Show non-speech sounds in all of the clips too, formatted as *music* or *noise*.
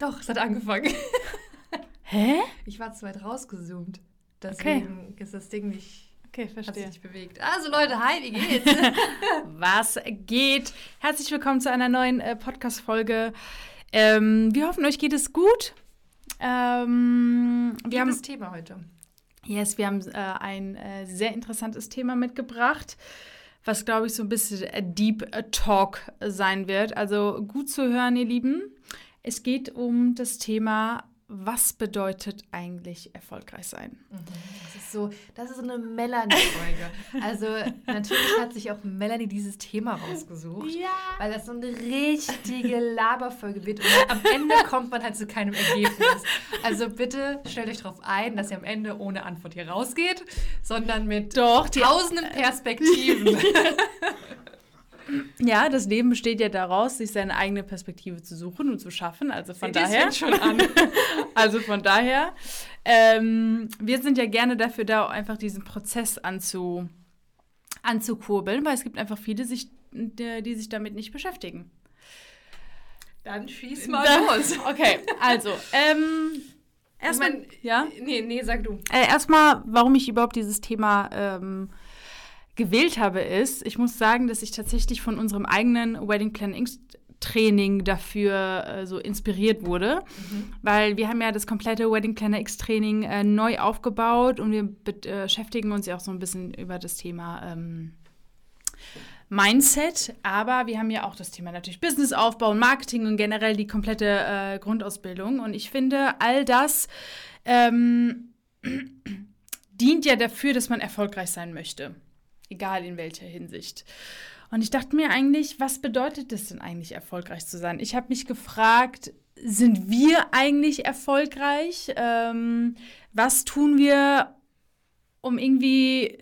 Doch, es hat angefangen. Hä? Ich war zu weit rausgezoomt. Deswegen okay. ist das Ding nicht. Okay, verstehe. Hat sich bewegt. Also Leute, hi, wie geht's? *laughs* Was geht? Herzlich willkommen zu einer neuen äh, Podcast-Folge. Ähm, wir hoffen, euch geht es gut. Ähm, wir haben das Thema heute. Yes, wir haben äh, ein äh, sehr interessantes Thema mitgebracht, was, glaube ich, so ein bisschen Deep Talk sein wird. Also gut zu hören, ihr Lieben. Es geht um das Thema was bedeutet eigentlich erfolgreich sein? Mhm. Das ist so, das ist so eine Melanie-Folge. *laughs* also natürlich hat sich auch Melanie dieses Thema rausgesucht, ja. weil das so eine richtige Laberfolge wird und am Ende kommt man halt zu keinem Ergebnis. Also bitte stellt euch darauf ein, dass ihr am Ende ohne Antwort hier rausgeht, sondern mit Doch, tausenden Perspektiven. *laughs* Ja, das Leben besteht ja daraus, sich seine eigene Perspektive zu suchen und zu schaffen. Also von Seht daher. schon an. *laughs* also von daher. Ähm, wir sind ja gerne dafür da, einfach diesen Prozess anzu, anzukurbeln, weil es gibt einfach viele, sich, die, die sich damit nicht beschäftigen. Dann schieß mal Dann, los. *laughs* Okay, also, ähm, erstmal. Ja? Nee, nee, sag du. Äh, erstmal, warum ich überhaupt dieses Thema ähm, gewählt habe, ist, ich muss sagen, dass ich tatsächlich von unserem eigenen Wedding Planning Training dafür äh, so inspiriert wurde, mhm. weil wir haben ja das komplette Wedding Planner X Training äh, neu aufgebaut und wir äh, beschäftigen uns ja auch so ein bisschen über das Thema ähm, Mindset, aber wir haben ja auch das Thema natürlich Businessaufbau und Marketing und generell die komplette äh, Grundausbildung. Und ich finde, all das ähm, *clears throat* dient ja dafür, dass man erfolgreich sein möchte egal in welcher Hinsicht. Und ich dachte mir eigentlich, was bedeutet es denn eigentlich, erfolgreich zu sein? Ich habe mich gefragt, sind wir eigentlich erfolgreich? Ähm, was tun wir, um irgendwie.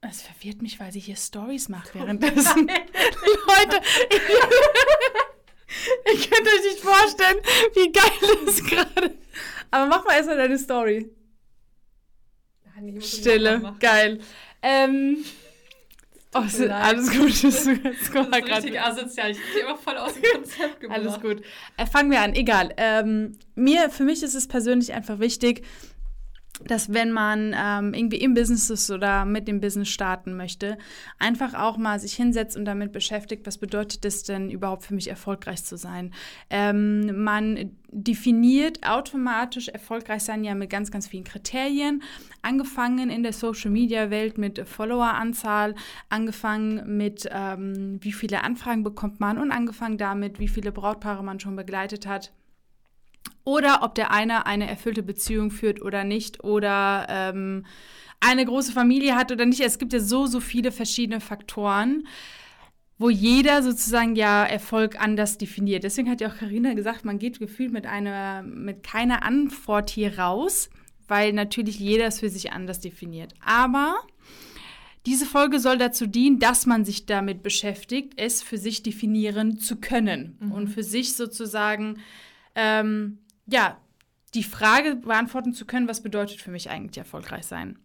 Es verwirrt mich, weil sie hier Stories macht währenddessen. *laughs* Leute, *laughs* ich, ich könnte euch nicht vorstellen, wie geil das gerade. Aber mach mal erstmal deine Story. Stille, geil. Ähm, *laughs* oh, alles gut. Das, das, ist richtig asozial. Ich bin immer voll aus dem Konzept gebracht. Alles gut. Äh, fangen wir an. Egal. Ähm, mir, für mich ist es persönlich einfach wichtig, dass wenn man ähm, irgendwie im Business ist oder mit dem Business starten möchte, einfach auch mal sich hinsetzt und damit beschäftigt, was bedeutet es denn überhaupt für mich erfolgreich zu sein. Ähm, man definiert automatisch erfolgreich sein ja mit ganz, ganz vielen Kriterien, angefangen in der Social-Media-Welt mit Followeranzahl, angefangen mit ähm, wie viele Anfragen bekommt man und angefangen damit, wie viele Brautpaare man schon begleitet hat oder ob der eine eine erfüllte Beziehung führt oder nicht oder ähm, eine große Familie hat oder nicht. Es gibt ja so, so viele verschiedene Faktoren, wo jeder sozusagen ja Erfolg anders definiert. Deswegen hat ja auch Karina gesagt, man geht gefühlt mit einer, mit keiner Antwort hier raus, weil natürlich jeder es für sich anders definiert. Aber diese Folge soll dazu dienen, dass man sich damit beschäftigt, es für sich definieren zu können mhm. und für sich sozusagen ähm, ja, die Frage beantworten zu können, was bedeutet für mich eigentlich erfolgreich sein.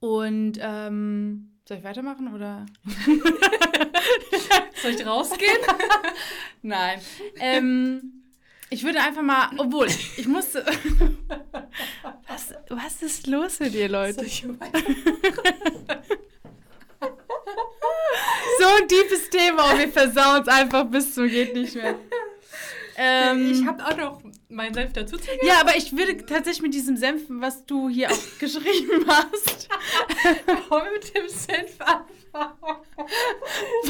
Und ähm, soll ich weitermachen oder? *laughs* soll ich rausgehen? *laughs* Nein. Ähm, ich würde einfach mal, obwohl, ich musste. *laughs* was, was ist los mit dir, Leute? so ein tiefes Thema und wir versauen es einfach bis zum geht nicht mehr. Ähm, ich habe auch noch meinen Senf dazu zu geben. Ja, aber ich würde tatsächlich mit diesem Senf, was du hier auch *laughs* geschrieben hast. Wollen wir mit dem Senf anfangen?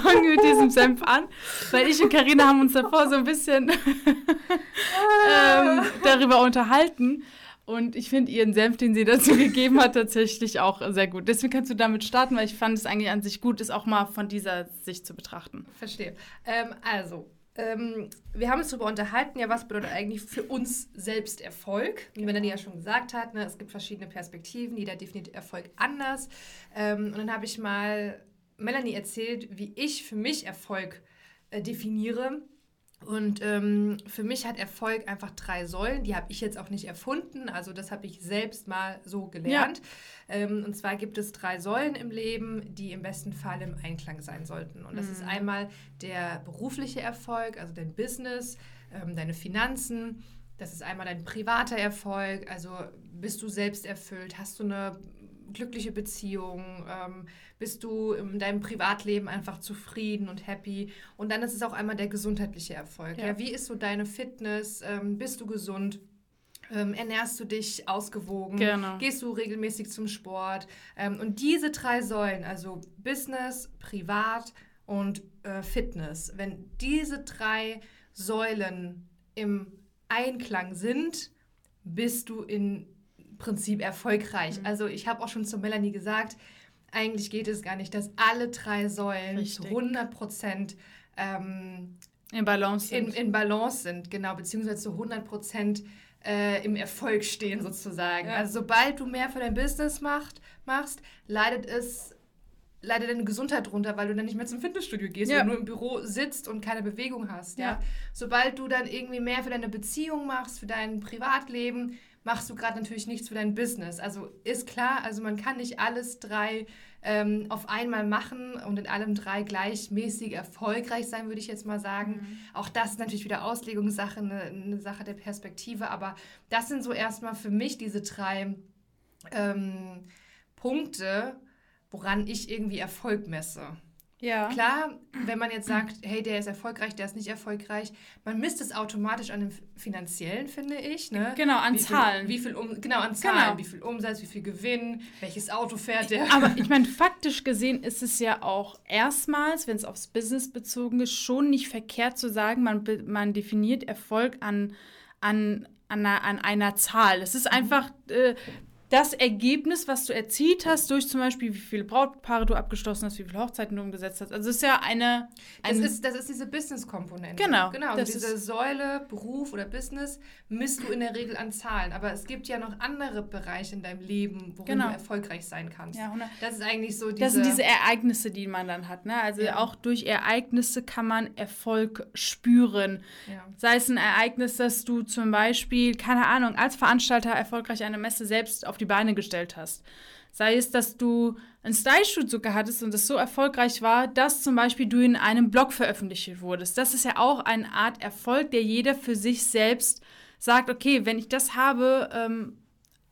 Fangen wir mit diesem Senf an. Weil ich und Karina haben uns davor so ein bisschen *laughs* ähm, darüber unterhalten. Und ich finde ihren Senf, den sie dazu gegeben hat, tatsächlich auch sehr gut. Deswegen kannst du damit starten, weil ich fand es eigentlich an sich gut, es auch mal von dieser Sicht zu betrachten. Verstehe. Ähm, also, ähm, wir haben uns darüber unterhalten, ja, was bedeutet eigentlich für uns selbst Erfolg? Wie Melanie ja schon gesagt hat, ne, es gibt verschiedene Perspektiven, jeder definiert Erfolg anders. Ähm, und dann habe ich mal Melanie erzählt, wie ich für mich Erfolg äh, definiere. Und ähm, für mich hat Erfolg einfach drei Säulen. Die habe ich jetzt auch nicht erfunden. Also das habe ich selbst mal so gelernt. Ja. Ähm, und zwar gibt es drei Säulen im Leben, die im besten Fall im Einklang sein sollten. Und das mhm. ist einmal der berufliche Erfolg, also dein Business, ähm, deine Finanzen. Das ist einmal dein privater Erfolg, also bist du selbst erfüllt, hast du eine glückliche Beziehung, ähm, bist du in deinem Privatleben einfach zufrieden und happy. Und dann ist es auch einmal der gesundheitliche Erfolg. Ja. ja wie ist so deine Fitness? Ähm, bist du gesund? Ähm, ernährst du dich ausgewogen? Genau. Gehst du regelmäßig zum Sport? Ähm, und diese drei Säulen, also Business, Privat und äh, Fitness, wenn diese drei Säulen im Einklang sind, bist du in Prinzip erfolgreich. Mhm. Also ich habe auch schon zu Melanie gesagt, eigentlich geht es gar nicht, dass alle drei Säulen Richtig. zu 100 Prozent ähm, in Balance sind. In, in, Balance sind, genau, beziehungsweise zu 100 Prozent äh, im Erfolg stehen sozusagen. Ja. Also sobald du mehr für dein Business macht, machst, leidet es leidet deine Gesundheit drunter, weil du dann nicht mehr zum Fitnessstudio gehst, ja. weil du nur im Büro sitzt und keine Bewegung hast. Ja. ja. Sobald du dann irgendwie mehr für deine Beziehung machst, für dein Privatleben, machst du gerade natürlich nichts für dein Business. Also ist klar, also man kann nicht alles drei ähm, auf einmal machen und in allem drei gleichmäßig erfolgreich sein, würde ich jetzt mal sagen. Mhm. Auch das ist natürlich wieder Auslegungssache, eine, eine, Sache der Perspektive, aber das sind so erstmal für mich diese drei ähm, Punkte, woran ich irgendwie Erfolg messe. Ja. Klar, wenn man jetzt sagt, hey, der ist erfolgreich, der ist nicht erfolgreich, man misst es automatisch an dem Finanziellen, finde ich. Ne? Genau, an wie Zahlen. Viel, wie viel um, genau, an Zahlen. Genau. Wie viel Umsatz, wie viel Gewinn, welches Auto fährt der. Aber *laughs* ich meine, faktisch gesehen ist es ja auch erstmals, wenn es aufs Business bezogen ist, schon nicht verkehrt zu sagen, man, man definiert Erfolg an, an, an, einer, an einer Zahl. Es ist mhm. einfach, äh, das Ergebnis, was du erzielt hast, durch zum Beispiel, wie viele Brautpaare du abgeschlossen hast, wie viele Hochzeiten du umgesetzt hast. Also es ist ja eine. Ein das, ist, das ist diese Business-Komponente. Genau. Genau. Also diese Säule, Beruf oder Business, misst du in der Regel an Zahlen. Aber es gibt ja noch andere Bereiche in deinem Leben, worin genau. du erfolgreich sein kannst. Ja, das ist eigentlich so diese. Das sind diese Ereignisse, die man dann hat. Ne? Also ja. auch durch Ereignisse kann man Erfolg spüren. Ja. Sei es ein Ereignis, dass du zum Beispiel, keine Ahnung, als Veranstalter erfolgreich eine Messe selbst auf die Beine gestellt hast. Sei es, dass du einen Style-Shoot sogar hattest und es so erfolgreich war, dass zum Beispiel du in einem Blog veröffentlicht wurdest. Das ist ja auch eine Art Erfolg, der jeder für sich selbst sagt, okay, wenn ich das habe, ähm,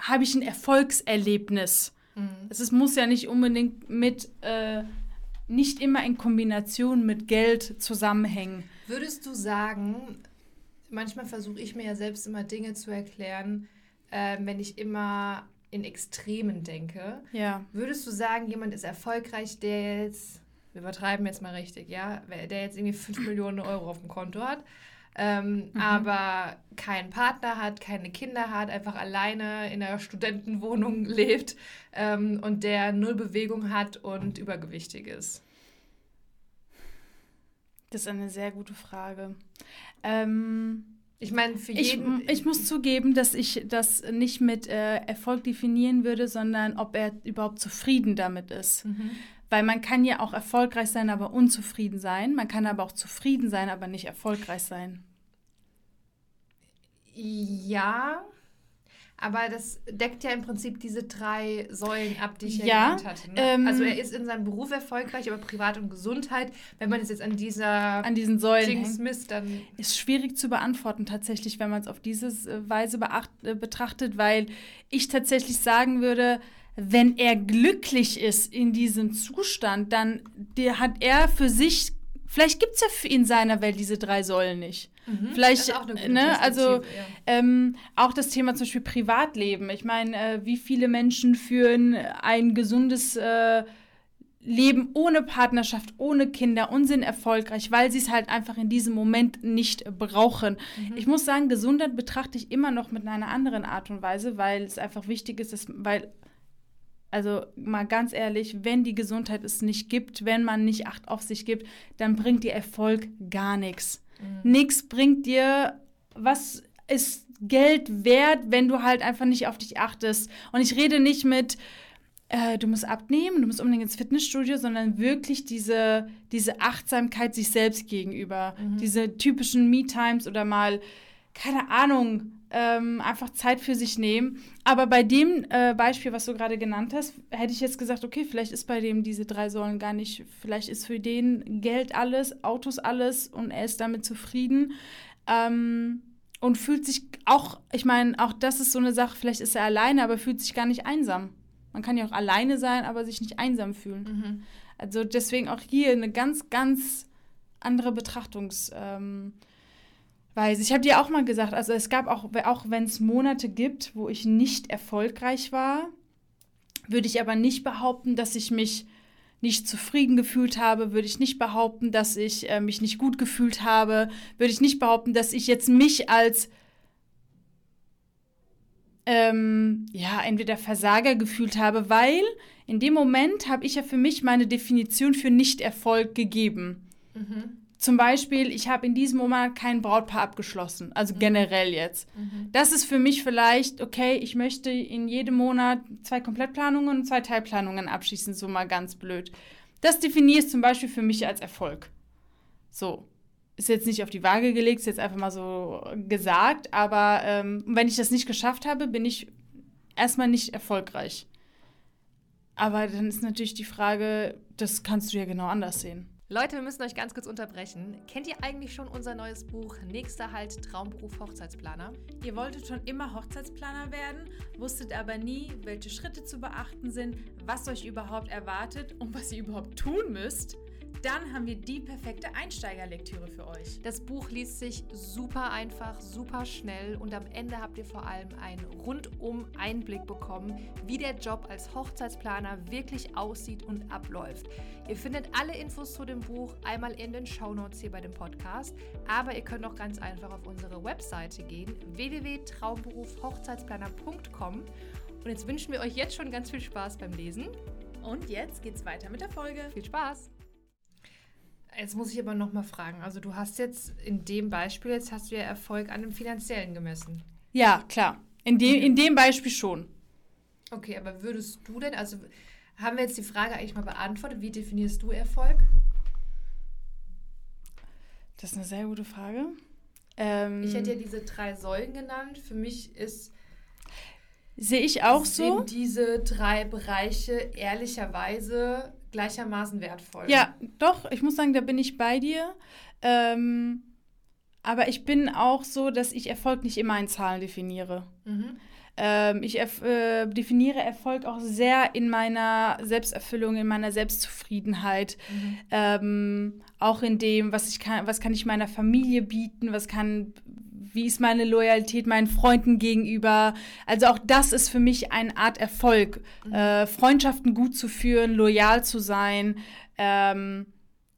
habe ich ein Erfolgserlebnis. Mhm. Es muss ja nicht unbedingt mit, äh, nicht immer in Kombination mit Geld zusammenhängen. Würdest du sagen, manchmal versuche ich mir ja selbst immer Dinge zu erklären, äh, wenn ich immer in Extremen denke. Ja. Würdest du sagen, jemand ist erfolgreich, der jetzt, wir übertreiben jetzt mal richtig, ja, der jetzt irgendwie 5 Millionen Euro auf dem Konto hat, ähm, mhm. aber keinen Partner hat, keine Kinder hat, einfach alleine in einer Studentenwohnung *laughs* lebt ähm, und der null Bewegung hat und übergewichtig ist? Das ist eine sehr gute Frage. Ähm, ich meine, für jeden. Ich, ich, muss zugeben, dass ich das nicht mit äh, Erfolg definieren würde, sondern ob er überhaupt zufrieden damit ist. Mhm. Weil man kann ja auch erfolgreich sein, aber unzufrieden sein. Man kann aber auch zufrieden sein, aber nicht erfolgreich sein. Ja, aber das deckt ja im Prinzip diese drei Säulen ab, die ich ja, genannt hatte. Ne? Ähm, also er ist in seinem Beruf erfolgreich, aber Privat und Gesundheit, wenn man es jetzt an dieser an diesen Säulen Dings misst, dann ist schwierig zu beantworten tatsächlich, wenn man es auf diese äh, Weise beacht, äh, betrachtet, weil ich tatsächlich sagen würde, wenn er glücklich ist in diesem Zustand, dann der hat er für sich, vielleicht gibt es ja für in seiner Welt diese drei Säulen nicht. Mhm, Vielleicht, ne, also ja. ähm, auch das Thema zum Beispiel Privatleben. Ich meine, äh, wie viele Menschen führen ein gesundes äh, Leben ohne Partnerschaft, ohne Kinder und sind erfolgreich, weil sie es halt einfach in diesem Moment nicht brauchen. Mhm. Ich muss sagen, Gesundheit betrachte ich immer noch mit einer anderen Art und Weise, weil es einfach wichtig ist, dass, weil also mal ganz ehrlich, wenn die Gesundheit es nicht gibt, wenn man nicht Acht auf sich gibt, dann bringt dir Erfolg gar nichts. Mhm. Nichts bringt dir, was ist Geld wert, wenn du halt einfach nicht auf dich achtest. Und ich rede nicht mit, äh, du musst abnehmen, du musst unbedingt ins Fitnessstudio, sondern wirklich diese, diese Achtsamkeit sich selbst gegenüber. Mhm. Diese typischen Me-Times oder mal, keine Ahnung, ähm, einfach Zeit für sich nehmen. Aber bei dem äh, Beispiel, was du gerade genannt hast, hätte ich jetzt gesagt, okay, vielleicht ist bei dem diese drei Säulen gar nicht, vielleicht ist für den Geld alles, Autos alles und er ist damit zufrieden. Ähm, und fühlt sich auch, ich meine, auch das ist so eine Sache, vielleicht ist er alleine, aber fühlt sich gar nicht einsam. Man kann ja auch alleine sein, aber sich nicht einsam fühlen. Mhm. Also deswegen auch hier eine ganz, ganz andere Betrachtungsweise. Ähm, ich habe dir auch mal gesagt, also es gab auch, auch wenn es Monate gibt, wo ich nicht erfolgreich war, würde ich aber nicht behaupten, dass ich mich nicht zufrieden gefühlt habe, würde ich nicht behaupten, dass ich äh, mich nicht gut gefühlt habe, würde ich nicht behaupten, dass ich jetzt mich als ähm, ja entweder Versager gefühlt habe, weil in dem Moment habe ich ja für mich meine Definition für Nicht-Erfolg gegeben. Mhm. Zum Beispiel, ich habe in diesem Moment kein Brautpaar abgeschlossen, also mhm. generell jetzt. Mhm. Das ist für mich vielleicht, okay, ich möchte in jedem Monat zwei Komplettplanungen und zwei Teilplanungen abschließen, so mal ganz blöd. Das definiere ich zum Beispiel für mich als Erfolg. So. Ist jetzt nicht auf die Waage gelegt, ist jetzt einfach mal so gesagt, aber ähm, wenn ich das nicht geschafft habe, bin ich erstmal nicht erfolgreich. Aber dann ist natürlich die Frage, das kannst du ja genau anders sehen. Leute, wir müssen euch ganz kurz unterbrechen. Kennt ihr eigentlich schon unser neues Buch Nächster Halt Traumberuf Hochzeitsplaner? Ihr wolltet schon immer Hochzeitsplaner werden, wusstet aber nie, welche Schritte zu beachten sind, was euch überhaupt erwartet und was ihr überhaupt tun müsst? Dann haben wir die perfekte Einsteigerlektüre für euch. Das Buch liest sich super einfach, super schnell und am Ende habt ihr vor allem einen rundum Einblick bekommen, wie der Job als Hochzeitsplaner wirklich aussieht und abläuft. Ihr findet alle Infos zu dem Buch einmal in den Shownotes hier bei dem Podcast, aber ihr könnt auch ganz einfach auf unsere Webseite gehen, www.traumberufhochzeitsplaner.com und jetzt wünschen wir euch jetzt schon ganz viel Spaß beim Lesen. Und jetzt geht's weiter mit der Folge. Viel Spaß! Jetzt muss ich aber noch mal fragen. Also du hast jetzt in dem Beispiel, jetzt hast du ja Erfolg an dem finanziellen gemessen. Ja, klar. In dem, in dem Beispiel schon. Okay, aber würdest du denn, also haben wir jetzt die Frage eigentlich mal beantwortet, wie definierst du Erfolg? Das ist eine sehr gute Frage. Ähm, ich hätte ja diese drei Säulen genannt. Für mich ist Sehe ich auch so. Diese drei Bereiche ehrlicherweise gleichermaßen wertvoll? Ja, doch, ich muss sagen, da bin ich bei dir. Ähm, aber ich bin auch so, dass ich Erfolg nicht immer in Zahlen definiere. Mhm. Ähm, ich äh, definiere Erfolg auch sehr in meiner Selbsterfüllung, in meiner Selbstzufriedenheit. Mhm. Ähm, auch in dem, was ich kann, was kann ich meiner Familie bieten, was kann, wie ist meine Loyalität meinen Freunden gegenüber. Also auch das ist für mich eine Art Erfolg. Mhm. Äh, Freundschaften gut zu führen, loyal zu sein, ähm,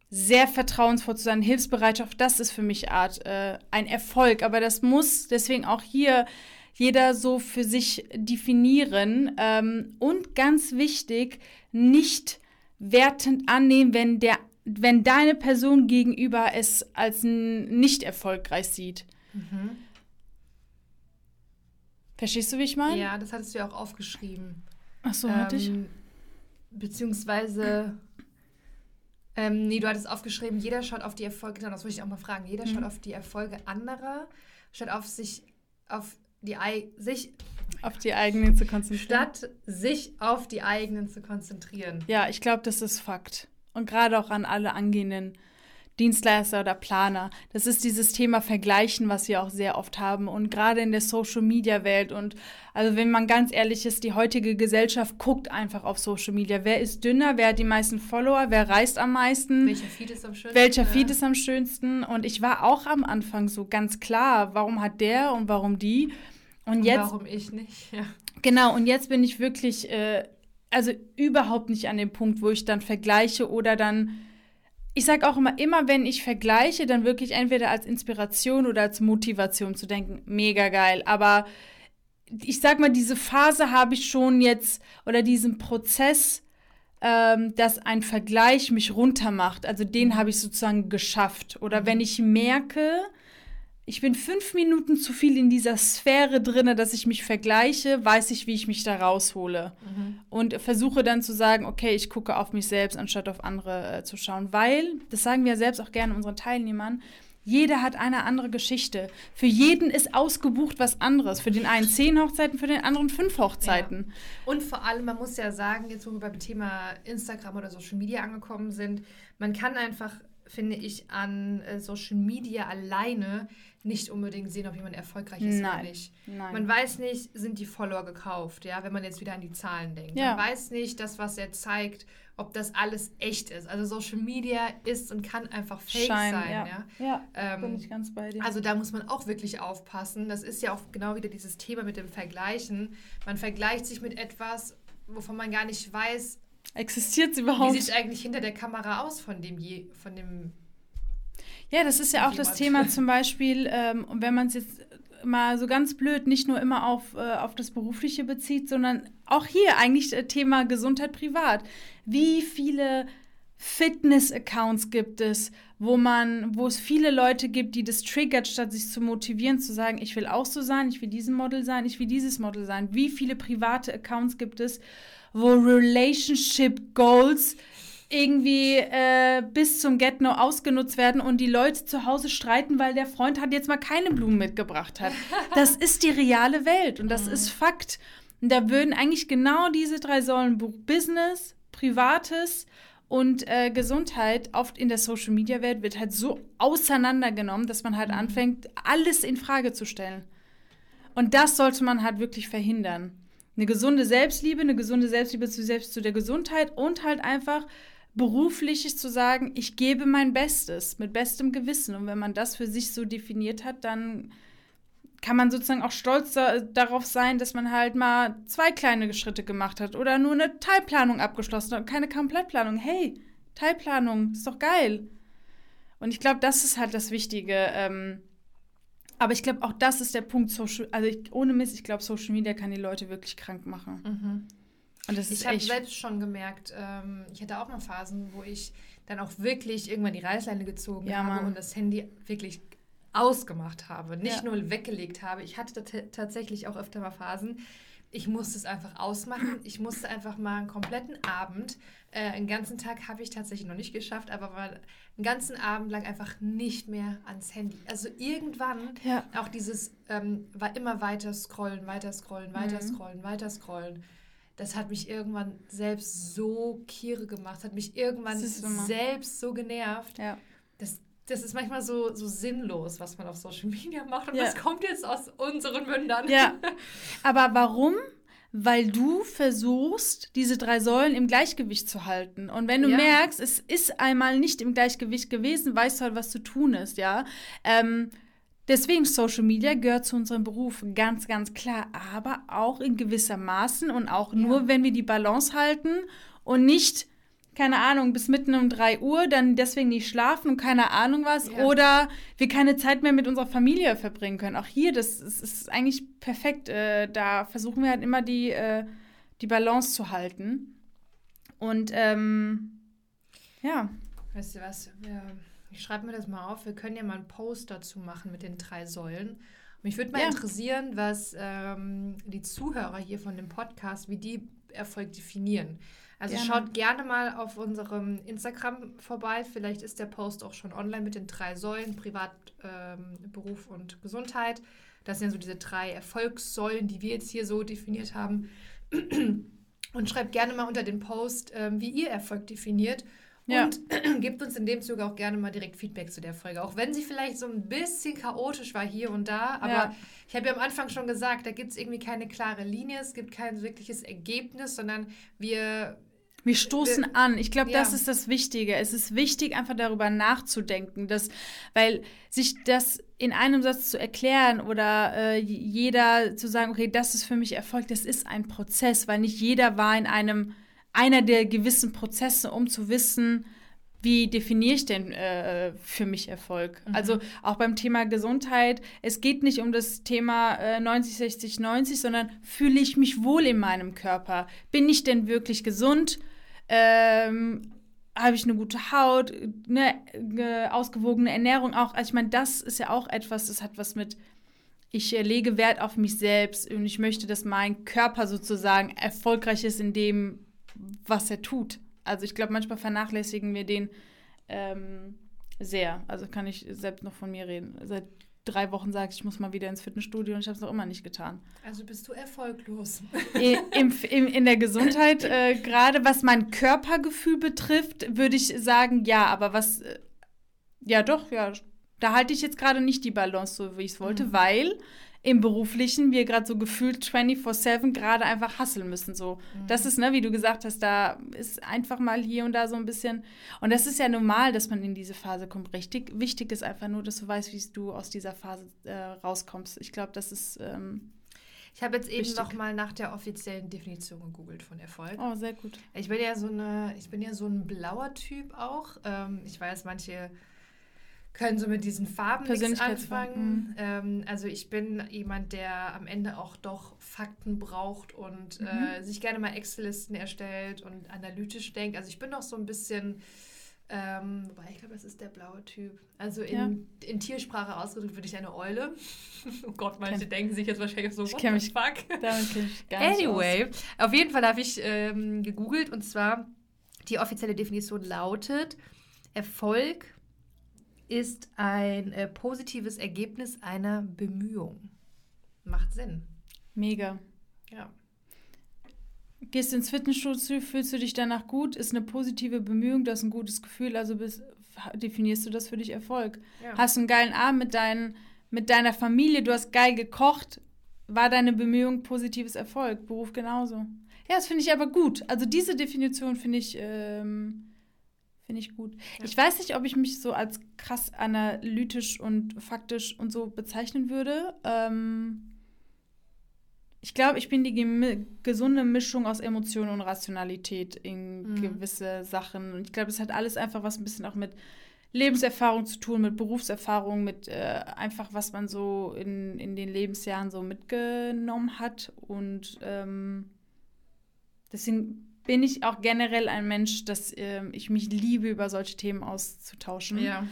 sehr vertrauensvoll zu sein, Hilfsbereitschaft, das ist für mich Art äh, ein Erfolg. Aber das muss deswegen auch hier jeder so für sich definieren. Ähm, und ganz wichtig, nicht wertend annehmen, wenn der wenn deine Person gegenüber es als nicht erfolgreich sieht. Mhm. Verstehst du, wie ich meine? Ja, das hattest du ja auch aufgeschrieben. Ach so, ähm, hatte ich. Ähm, beziehungsweise, ähm, nee, du hattest aufgeschrieben, jeder schaut auf die Erfolge, genau, das wollte ich auch mal fragen, jeder mhm. schaut auf die Erfolge anderer, statt auf sich, auf die, sich auf die eigenen zu konzentrieren. Statt sich auf die eigenen zu konzentrieren. Ja, ich glaube, das ist Fakt. Und gerade auch an alle angehenden Dienstleister oder Planer. Das ist dieses Thema Vergleichen, was wir auch sehr oft haben und gerade in der Social Media Welt und also wenn man ganz ehrlich ist, die heutige Gesellschaft guckt einfach auf Social Media. Wer ist dünner? Wer hat die meisten Follower? Wer reist am meisten? Welcher Feed ist am schönsten? Welcher Feed ist am schönsten? Und ich war auch am Anfang so ganz klar, warum hat der und warum die? Und, und jetzt warum ich nicht? Ja. Genau. Und jetzt bin ich wirklich äh, also überhaupt nicht an dem Punkt, wo ich dann vergleiche oder dann ich sage auch immer, immer wenn ich vergleiche, dann wirklich entweder als Inspiration oder als Motivation zu denken, mega geil. Aber ich sag mal, diese Phase habe ich schon jetzt oder diesen Prozess, ähm, dass ein Vergleich mich runtermacht. Also den mhm. habe ich sozusagen geschafft. Oder wenn ich merke, ich bin fünf Minuten zu viel in dieser Sphäre drin, dass ich mich vergleiche, weiß ich, wie ich mich da raushole. Mhm. Und versuche dann zu sagen, okay, ich gucke auf mich selbst, anstatt auf andere äh, zu schauen. Weil, das sagen wir selbst auch gerne unseren Teilnehmern, jeder hat eine andere Geschichte. Für jeden ist ausgebucht was anderes. Für den einen zehn Hochzeiten, für den anderen fünf Hochzeiten. Ja. Und vor allem, man muss ja sagen, jetzt wo wir beim Thema Instagram oder Social Media angekommen sind, man kann einfach finde ich, an äh, Social Media alleine nicht unbedingt sehen, ob jemand erfolgreich ist Nein. oder nicht. Nein. Man weiß nicht, sind die Follower gekauft, ja, wenn man jetzt wieder an die Zahlen denkt. Ja. Man weiß nicht, das, was er zeigt, ob das alles echt ist. Also Social Media ist und kann einfach fake Schein, sein, ja. ja. Ja, Ähm, bin ich ganz bei dir. Also da muss man auch wirklich aufpassen. Das ist ja auch genau wieder dieses Thema mit dem Vergleichen. Man vergleicht sich mit etwas, wovon man gar nicht weiß, Existiert sie wie überhaupt? sieht es eigentlich hinter der Kamera aus von dem je, von dem Ja, das ist ja auch das jemand. Thema *laughs* zum Beispiel, ähm, wenn man es jetzt mal so ganz blöd nicht nur immer auf, äh, auf das Berufliche bezieht, sondern auch hier eigentlich äh, Thema Gesundheit privat. Wie viele Fitness-Accounts gibt es, wo man, wo es viele Leute gibt, die das triggert, statt sich zu motivieren, zu sagen, ich will auch so sein, ich will diesen Model sein, ich will dieses Model sein. Wie viele private Accounts gibt es, wo Relationship Goals irgendwie äh, bis zum Get-No ausgenutzt werden und die Leute zu Hause streiten, weil der Freund hat jetzt mal keine Blumen mitgebracht hat. *laughs* Das ist die reale Welt und das ist Fakt. Und da würden eigentlich genau diese drei Säulen Bu- Business, Privates und äh, Gesundheit oft in der Social Media Welt wird halt so auseinandergenommen, dass man halt anfängt, alles in Frage zu stellen. Und das sollte man halt wirklich verhindern. Eine gesunde Selbstliebe, eine gesunde Selbstliebe zu selbst zu der Gesundheit und halt einfach berufliches zu sagen, ich gebe mein Bestes mit bestem Gewissen. Und wenn man das für sich so definiert hat, dann kann man sozusagen auch stolz da, darauf sein, dass man halt mal zwei kleine Schritte gemacht hat oder nur eine Teilplanung abgeschlossen hat und keine Komplettplanung. Hey, Teilplanung, ist doch geil. Und ich glaube, das ist halt das Wichtige. Ähm, aber ich glaube, auch das ist der Punkt, Social, also ich, ohne Mist, ich glaube, Social Media kann die Leute wirklich krank machen. Und das ist Ich habe selbst schon gemerkt, ähm, ich hatte auch mal Phasen, wo ich dann auch wirklich irgendwann die Reißleine gezogen Ja, habe Mann. und das Handy wirklich ausgemacht habe, nicht Ja. nur weggelegt habe. Ich hatte tat- tatsächlich auch öfter mal Phasen. Ich musste es einfach ausmachen. Ich musste einfach mal einen kompletten Abend, äh, einen ganzen Tag habe ich tatsächlich noch nicht geschafft, aber mal einen ganzen Abend lang einfach nicht mehr ans Handy. Also irgendwann Ja. auch dieses ähm, war immer weiter scrollen, weiter scrollen, weiter Mhm. scrollen, weiter scrollen. Das hat mich irgendwann selbst so kiere gemacht, hat mich irgendwann selbst so genervt. ja. Das, ist manchmal so, so sinnlos, was man auf Social Media macht. Und Ja. das kommt jetzt aus unseren Mündern. Ja. *laughs* Aber warum? Weil du versuchst, diese drei Säulen im Gleichgewicht zu halten. Und wenn du Ja. merkst, es ist einmal nicht im Gleichgewicht gewesen, weißt du halt, was zu tun ist, ja. Ähm, deswegen Social Media gehört zu unserem Beruf, ganz, ganz klar. Aber auch in gewisser Maßen und auch nur, wenn wir die Balance halten und nicht, keine Ahnung, bis mitten um 3 Uhr, dann deswegen nicht schlafen und keine Ahnung was. Ja. Oder wir keine Zeit mehr mit unserer Familie verbringen können. Auch hier, das ist, ist eigentlich perfekt. Äh, da versuchen wir halt immer die, äh, die Balance zu halten. Und ähm, ja, Weißt du was? Wir, ich schreibe mir das mal auf. Wir können ja mal einen Post dazu machen mit den drei Säulen. Mich würde mal Ja. interessieren, was ähm, die Zuhörer hier von dem Podcast, wie die Erfolg definieren. Also Gerne. schaut gerne mal auf unserem Instagram vorbei. Vielleicht ist der Post auch schon online mit den drei Säulen, Privat, ähm, Beruf und Gesundheit. Das sind ja so diese drei Erfolgssäulen, die wir jetzt hier so definiert haben. *clears throat* Und schreibt gerne mal unter den Post, ähm, wie ihr Erfolg definiert. Ja. Und *clears throat* gebt uns in dem Zuge auch gerne mal direkt Feedback zu der Folge. Auch wenn sie vielleicht so ein bisschen chaotisch war hier und da. Aber Ja. ich habe ja am Anfang schon gesagt, da gibt es irgendwie keine klare Linie, es gibt kein wirkliches Ergebnis, sondern wir. Wir stoßen an. Ich glaube, das Ja. ist das Wichtige. Es ist wichtig, einfach darüber nachzudenken, dass, weil sich das in einem Satz zu erklären oder äh, jeder zu sagen, okay, das ist für mich Erfolg, das ist ein Prozess, weil nicht jeder war in einem einer der gewissen Prozesse, um zu wissen, wie definiere ich denn äh, für mich Erfolg? Also auch beim Thema Gesundheit, es geht nicht um das Thema äh, 90, 60, 90, sondern fühle ich mich wohl in meinem Körper? Bin ich denn wirklich gesund? Ähm, habe ich eine gute Haut, eine ausgewogene Ernährung auch? Also ich meine, das ist ja auch etwas, das hat was mit ich äh, lege Wert auf mich selbst und ich möchte, dass mein Körper sozusagen erfolgreich ist in dem, was er tut. Also ich glaube, manchmal vernachlässigen wir den ähm, sehr. Also kann ich selbst noch von mir reden. Seit drei Wochen sage ich, muss mal wieder ins Fitnessstudio und ich habe es noch immer nicht getan. Also bist du erfolglos. I- Im, im, in der Gesundheit, äh, gerade was mein Körpergefühl betrifft, würde ich sagen, ja, aber was, äh, Ja, doch, ja. Da halte ich jetzt gerade nicht die Balance so, wie ich es wollte, mhm. weil im Beruflichen wir gerade so gefühlt 24-7 gerade einfach hasseln müssen. So. Mhm. Das ist, ne, wie du gesagt hast, da ist einfach mal hier und da so ein bisschen. Und das ist ja normal, dass man in diese Phase kommt. Richtig wichtig ist einfach nur, dass du weißt, wie du aus dieser Phase äh, rauskommst. Ich glaube, das ist. Ähm, ich habe jetzt eben noch mal nach der offiziellen Definition gegoogelt von Erfolg. Oh, sehr gut. Ich bin ja so eine, ich bin ja so ein blauer Typ auch. Ähm, ich weiß, manche können so mit diesen Farben nichts anfangen. Mhm. Ähm, also ich bin jemand, der am Ende auch doch Fakten braucht und mhm. äh, sich gerne mal Excel-Listen erstellt und analytisch denkt. Also ich bin noch so ein bisschen, ähm, wobei ich glaube, das ist der blaue Typ. Also in, ja. in Tiersprache ausgedrückt würde ich eine Eule. *laughs* oh Gott, manche Ken denken sich jetzt wahrscheinlich so, ich what mich, fuck? *laughs* Damit ich gar nicht Anyway, aus. auf jeden Fall habe ich ähm, gegoogelt und zwar die offizielle Definition lautet Erfolg ist ein äh, positives Ergebnis einer Bemühung. Macht Sinn. Mega. Ja. Gehst ins Fitnessstudio, fühlst du dich danach gut, ist eine positive Bemühung, du hast ein gutes Gefühl, also bist, definierst du das für dich Erfolg. Ja. Hast einen geilen Abend mit, dein, mit deiner Familie, du hast geil gekocht, war deine Bemühung positives Erfolg, Beruf genauso. Ja, das finde ich aber gut. Also diese Definition finde ich ähm, Finde ich gut. Ja. Ich weiß nicht, ob ich mich so als krass analytisch und faktisch und so bezeichnen würde. Ähm ich glaube, ich bin die gesunde Mischung aus Emotion und Rationalität in mhm. gewisse Sachen. Und ich glaube, es hat alles einfach was ein bisschen auch mit Lebenserfahrung zu tun, mit Berufserfahrung, mit äh, einfach, was man so in, in den Lebensjahren so mitgenommen hat. Und ähm, deswegen bin ich auch generell ein Mensch, dass äh, ich mich liebe, über solche Themen auszutauschen. Ja.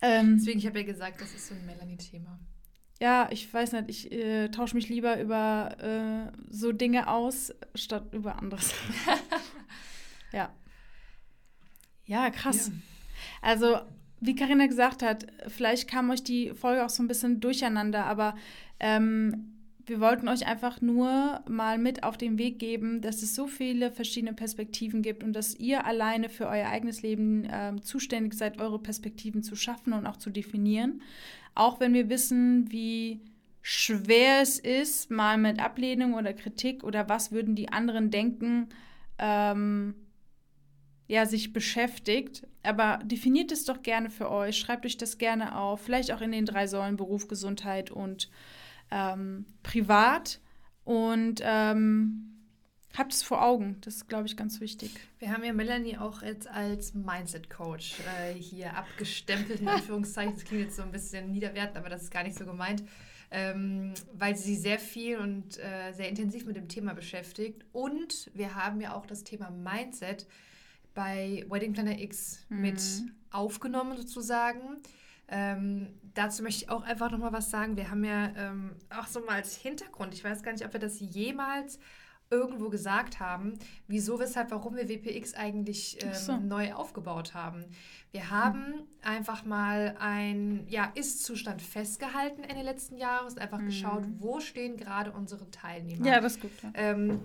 Ähm, Deswegen, ich habe ja gesagt, das ist so ein Melanie-Thema. Ja, ich weiß nicht, ich äh, tausche mich lieber über äh, so Dinge aus, statt über anderes. *laughs* ja. Ja, krass. Ja. Also, wie Karina gesagt hat, vielleicht kam euch die Folge auch so ein bisschen durcheinander, aber ähm, wir wollten euch einfach nur mal mit auf den Weg geben, dass es so viele verschiedene Perspektiven gibt und dass ihr alleine für euer eigenes Leben äh, zuständig seid, eure Perspektiven zu schaffen und auch zu definieren. Auch wenn wir wissen, wie schwer es ist, mal mit Ablehnung oder Kritik oder was würden die anderen denken, ähm, ja, sich beschäftigt. Aber definiert es doch gerne für euch, schreibt euch das gerne auf, vielleicht auch in den drei Säulen Beruf, Gesundheit und ähm, privat und ähm, habt es vor Augen. Das ist, glaube ich, ganz wichtig. Wir haben ja Melanie auch jetzt als Mindset-Coach äh, hier abgestempelt, in *laughs* Anführungszeichen. Das klingt jetzt so ein bisschen niederwertend, aber das ist gar nicht so gemeint. Ähm, weil sie sehr viel und äh, sehr intensiv mit dem Thema beschäftigt. Und wir haben ja auch das Thema Mindset bei Wedding Planner X mhm. mit aufgenommen sozusagen. Ähm, dazu möchte ich auch einfach nochmal was sagen. Wir haben ja ähm, auch so mal als Hintergrund, ich weiß gar nicht, ob wir das jemals irgendwo gesagt haben, wieso, weshalb, warum wir WPX eigentlich ähm, so. neu aufgebaut haben. Wir haben hm. einfach mal ein ja, Ist-Zustand festgehalten Ende letzten Jahres, einfach hm. geschaut, wo stehen gerade unsere Teilnehmer. Ja, das ist gut. Ja. Ähm,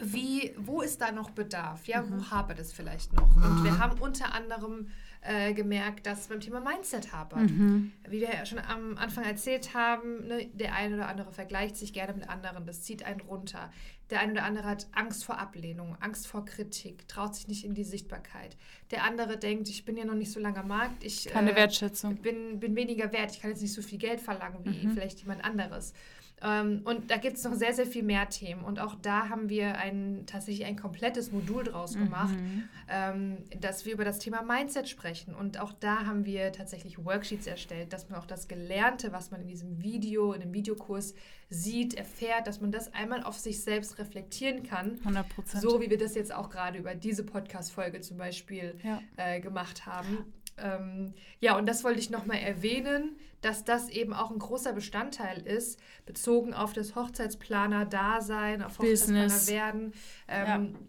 wie, wo ist da noch Bedarf? Ja, mhm. wo hapert es vielleicht noch? Und wir haben unter anderem äh, gemerkt, dass beim Thema Mindset hapert. Mhm. Wie wir ja schon am Anfang erzählt haben, ne, der eine oder andere vergleicht sich gerne mit anderen, das zieht einen runter. Der eine oder andere hat Angst vor Ablehnung, Angst vor Kritik, traut sich nicht in die Sichtbarkeit. Der andere denkt, ich bin ja noch nicht so lange am Markt, ich Keine äh, Wertschätzung. Bin, bin weniger wert, ich kann jetzt nicht so viel Geld verlangen wie mhm. vielleicht jemand anderes. Ähm, und da gibt es noch sehr, sehr viel mehr Themen. Und auch da haben wir ein, tatsächlich ein komplettes Modul draus gemacht, mhm. dass wir über das Thema Mindset sprechen. Und auch da haben wir tatsächlich Worksheets erstellt, dass man auch das Gelernte, was man in diesem Video, in dem Videokurs sieht, erfährt, dass man das einmal auf sich selbst reflektieren kann. 100 So wie wir das jetzt auch gerade über diese Podcast-Folge zum Beispiel ja. äh, gemacht haben. Ähm, ja, und das wollte ich nochmal erwähnen, dass das eben auch ein großer Bestandteil ist, bezogen auf das Hochzeitsplaner-Dasein, auf Hochzeitsplaner-Werden. Ähm, ja.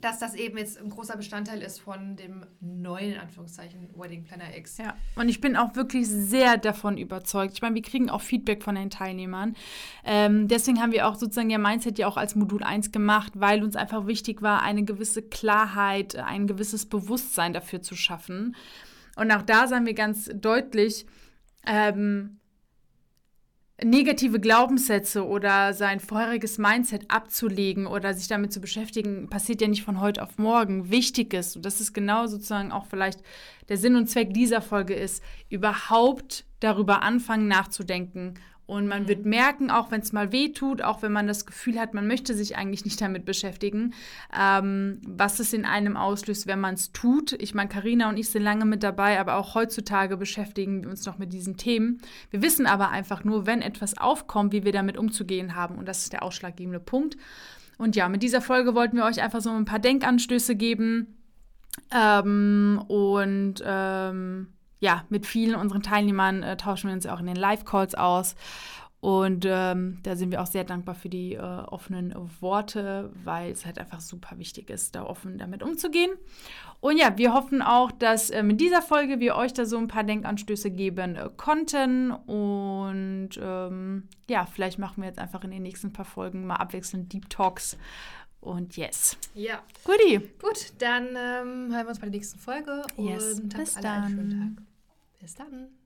Dass das eben jetzt ein großer Bestandteil ist von dem neuen, in Anführungszeichen, Wedding Planner X. Ja, und ich bin auch wirklich sehr davon überzeugt. Ich meine, wir kriegen auch Feedback von den Teilnehmern. Ähm, deswegen haben wir auch sozusagen ja Mindset ja auch als Modul 1 gemacht, weil uns einfach wichtig war, eine gewisse Klarheit, ein gewisses Bewusstsein dafür zu schaffen. Und auch da sagen wir ganz deutlich, ähm, negative Glaubenssätze oder sein vorheriges Mindset abzulegen oder sich damit zu beschäftigen, passiert ja nicht von heute auf morgen. Wichtig ist, und das ist genau sozusagen auch vielleicht der Sinn und Zweck dieser Folge ist, überhaupt darüber anfangen nachzudenken und man wird mhm. merken, auch wenn es mal weh tut, auch wenn man das Gefühl hat, man möchte sich eigentlich nicht damit beschäftigen, ähm, was es in einem auslöst, wenn man es tut. Ich meine, Karina und ich sind lange mit dabei, aber auch heutzutage beschäftigen wir uns noch mit diesen Themen. Wir wissen aber einfach nur, wenn etwas aufkommt, wie wir damit umzugehen haben. Und das ist der ausschlaggebende Punkt. Und ja, mit dieser Folge wollten wir euch einfach so ein paar Denkanstöße geben. Ähm, und ähm, ja, mit vielen unseren Teilnehmern äh, tauschen wir uns auch in den Live-Calls aus. Und ähm, da sind wir auch sehr dankbar für die äh, offenen Worte, weil es halt einfach super wichtig ist, da offen damit umzugehen. Und ja, wir hoffen auch, dass äh, mit dieser Folge wir euch da so ein paar Denkanstöße geben äh, konnten. Und ähm, ja, vielleicht machen wir jetzt einfach in den nächsten paar Folgen mal abwechselnd Deep Talks. Und yes. Ja. Guti. Gut, dann ähm, hören wir uns bei der nächsten Folge. Yes. Und bis dann. Bis dann.